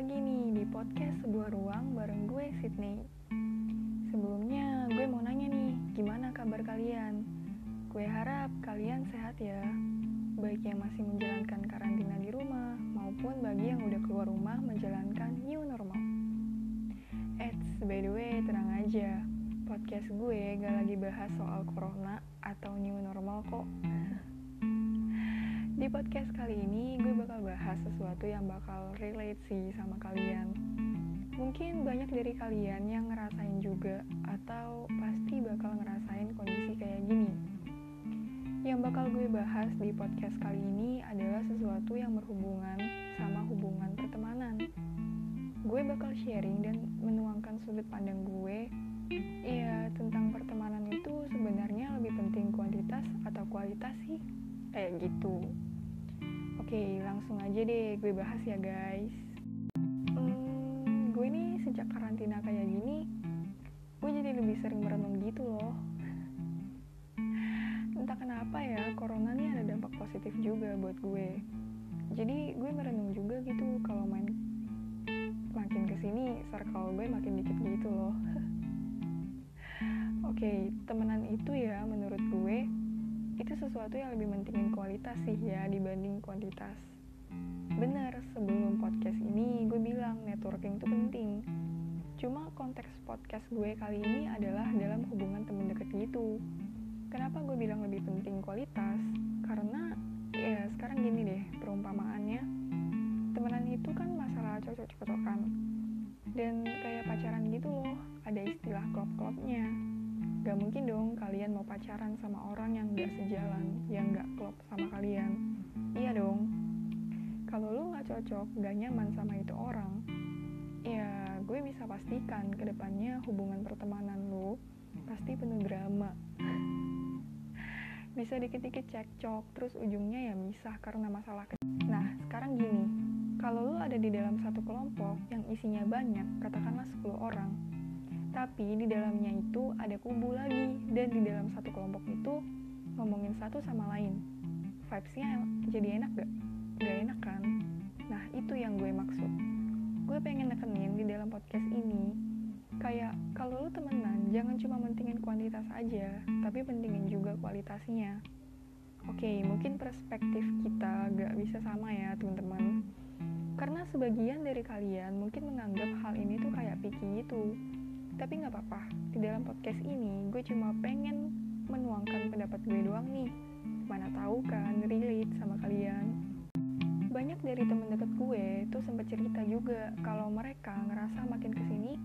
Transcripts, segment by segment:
lagi nih di podcast sebuah ruang bareng gue Sydney. Sebelumnya gue mau nanya nih, gimana kabar kalian? Gue harap kalian sehat ya. Baik yang masih menjalankan karantina di rumah maupun bagi yang udah keluar rumah menjalankan new normal. Eits, by the way, tenang aja. Podcast gue gak lagi bahas soal corona atau new normal kok. Di podcast kali ini gue bakal bahas sesuatu yang bakal relate sih sama kalian. Mungkin banyak dari kalian yang ngerasain juga atau pasti bakal ngerasain kondisi kayak gini. Yang bakal gue bahas di podcast kali ini adalah sesuatu yang berhubungan sama hubungan pertemanan. Gue bakal sharing dan menuangkan sudut pandang gue Iya, tentang pertemanan itu sebenarnya lebih penting kuantitas atau kualitas sih? Kayak gitu. Oke, langsung aja deh gue bahas ya guys. Hmm, gue nih sejak karantina kayak gini, gue jadi lebih sering merenung gitu loh. Entah kenapa ya, corona nih ada dampak positif juga buat gue. Jadi gue merenung juga gitu kalau main makin ke sini circle gue makin dikit gitu loh. Oke, temenan itu ya menurut gue itu sesuatu yang lebih mentingin kualitas sih ya dibanding kuantitas. Bener, sebelum podcast ini gue bilang networking itu penting. Cuma konteks podcast gue kali ini adalah dalam hubungan temen deket gitu. Kenapa gue bilang lebih penting kualitas? Karena ya sekarang gini deh perumpamaannya. Temenan itu kan masalah cocok-cocokan. Dan kayak pacaran gitu loh, ada istilah klop-klopnya Gak mungkin dong kalian mau pacaran sama orang yang gak sejalan, yang gak klop sama kalian. Iya dong. Kalau lu gak cocok, gak nyaman sama itu orang, ya gue bisa pastikan ke depannya hubungan pertemanan lu pasti penuh drama. bisa dikit-dikit cekcok, terus ujungnya ya misah karena masalah kecil. Nah, sekarang gini, kalau lu ada di dalam satu kelompok yang isinya banyak, katakanlah 10 orang, tapi di dalamnya itu ada kubu lagi dan di dalam satu kelompok itu ngomongin satu sama lain. Vibesnya jadi enak gak? Gak enak kan? Nah itu yang gue maksud. Gue pengen nekenin di dalam podcast ini kayak kalau lu temenan jangan cuma mentingin kuantitas aja, tapi pentingin juga kualitasnya. Oke, mungkin perspektif kita gak bisa sama ya teman-teman. Karena sebagian dari kalian mungkin menganggap hal ini tuh kayak picky gitu tapi nggak apa-apa, di dalam podcast ini gue cuma pengen menuangkan pendapat gue doang nih. Mana tahu kan relate sama kalian. Banyak dari temen deket gue tuh sempat cerita juga kalau mereka ngerasa makin ke sini,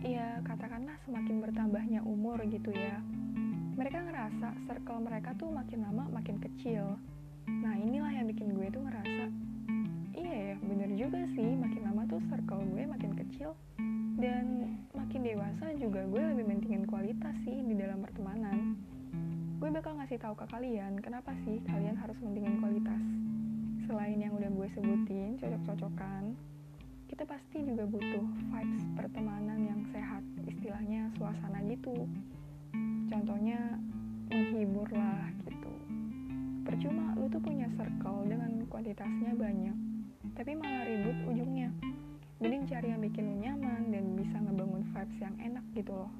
ya katakanlah semakin bertambahnya umur gitu ya. Mereka ngerasa circle mereka tuh makin lama makin kecil. Nah inilah yang bikin gue tuh ngerasa, iya ya bener juga sih makin lama tuh circle gue makin kecil dan makin dewasa juga gue lebih mentingin kualitas sih di dalam pertemanan. Gue bakal ngasih tahu ke kalian kenapa sih kalian harus mentingin kualitas? Selain yang udah gue sebutin cocok-cocokan kita pasti juga butuh vibes pertemanan yang sehat istilahnya suasana gitu. Contohnya menghibur lah gitu. Percuma lu tuh punya circle dengan kuantitasnya banyak tapi malah ribut ujungnya mending cari yang bikin lu nyaman dan bisa ngebangun vibes yang enak gitu loh.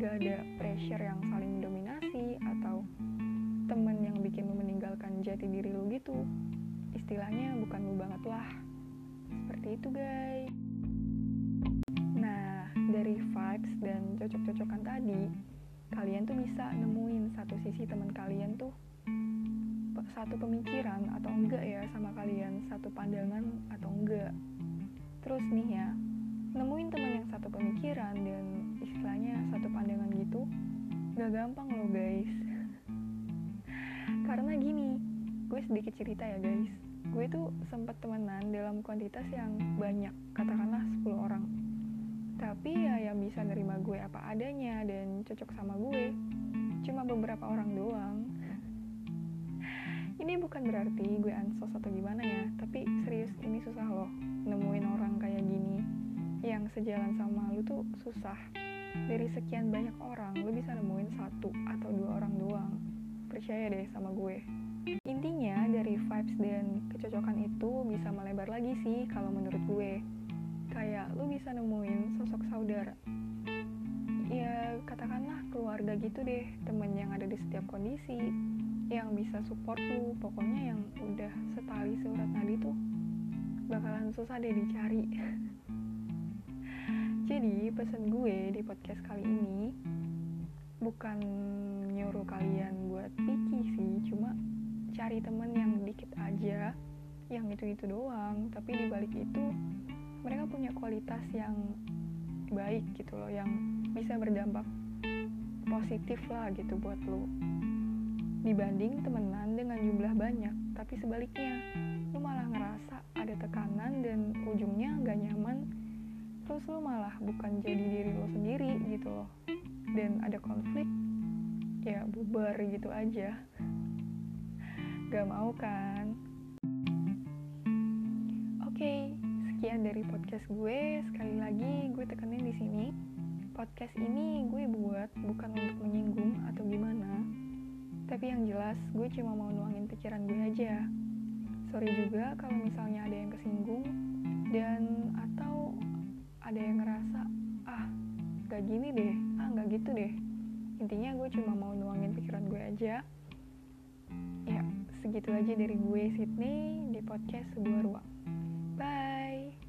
Gak ada pressure yang saling mendominasi atau temen yang bikin lu meninggalkan jati diri lu gitu. Istilahnya bukan lu banget lah. Seperti itu guys. Nah dari vibes dan cocok-cocokan tadi kalian tuh bisa nemuin satu sisi teman kalian tuh. Satu pemikiran atau enggak ya sama kalian? Satu pandangan atau enggak Terus nih ya, nemuin teman yang satu pemikiran dan istilahnya satu pandangan gitu, gak gampang loh guys. Karena gini, gue sedikit cerita ya guys. Gue tuh sempat temenan dalam kuantitas yang banyak, katakanlah 10 orang. Tapi ya yang bisa nerima gue apa adanya dan cocok sama gue, cuma beberapa orang doang. Ini bukan berarti gue ansos atau gimana ya, tapi sejalan sama lu tuh susah. Dari sekian banyak orang, lu bisa nemuin satu atau dua orang doang. Percaya deh sama gue. Intinya dari vibes dan kecocokan itu bisa melebar lagi sih kalau menurut gue. kayak lu bisa nemuin sosok saudara ya katakanlah keluarga gitu deh temen yang ada di setiap kondisi yang bisa support lu pokoknya yang udah setali surat nadi tuh bakalan susah deh dicari jadi pesan gue di podcast kali ini bukan nyuruh kalian buat picky sih cuma cari temen yang dikit aja yang itu-itu doang. Tapi dibalik itu mereka punya kualitas yang baik gitu loh yang bisa berdampak positif lah gitu buat lo. Dibanding temenan dengan jumlah banyak tapi sebaliknya lo malah ngerasa ada tekanan dan nyaman terus lo malah bukan jadi diri lo sendiri gitu loh. Dan ada konflik ya bubar gitu aja. Gak mau kan? Oke okay, sekian dari podcast gue. Sekali lagi gue tekenin di sini. Podcast ini gue buat bukan untuk menyinggung atau gimana. Tapi yang jelas gue cuma mau nuangin pikiran gue aja. Sorry juga kalau misalnya ada yang kesinggung dan atau ada yang ngerasa ah gak gini deh ah gak gitu deh. Intinya gue cuma mau nuangin pikiran gue aja. Ya segitu aja dari gue Sydney di podcast sebuah ruang. Bye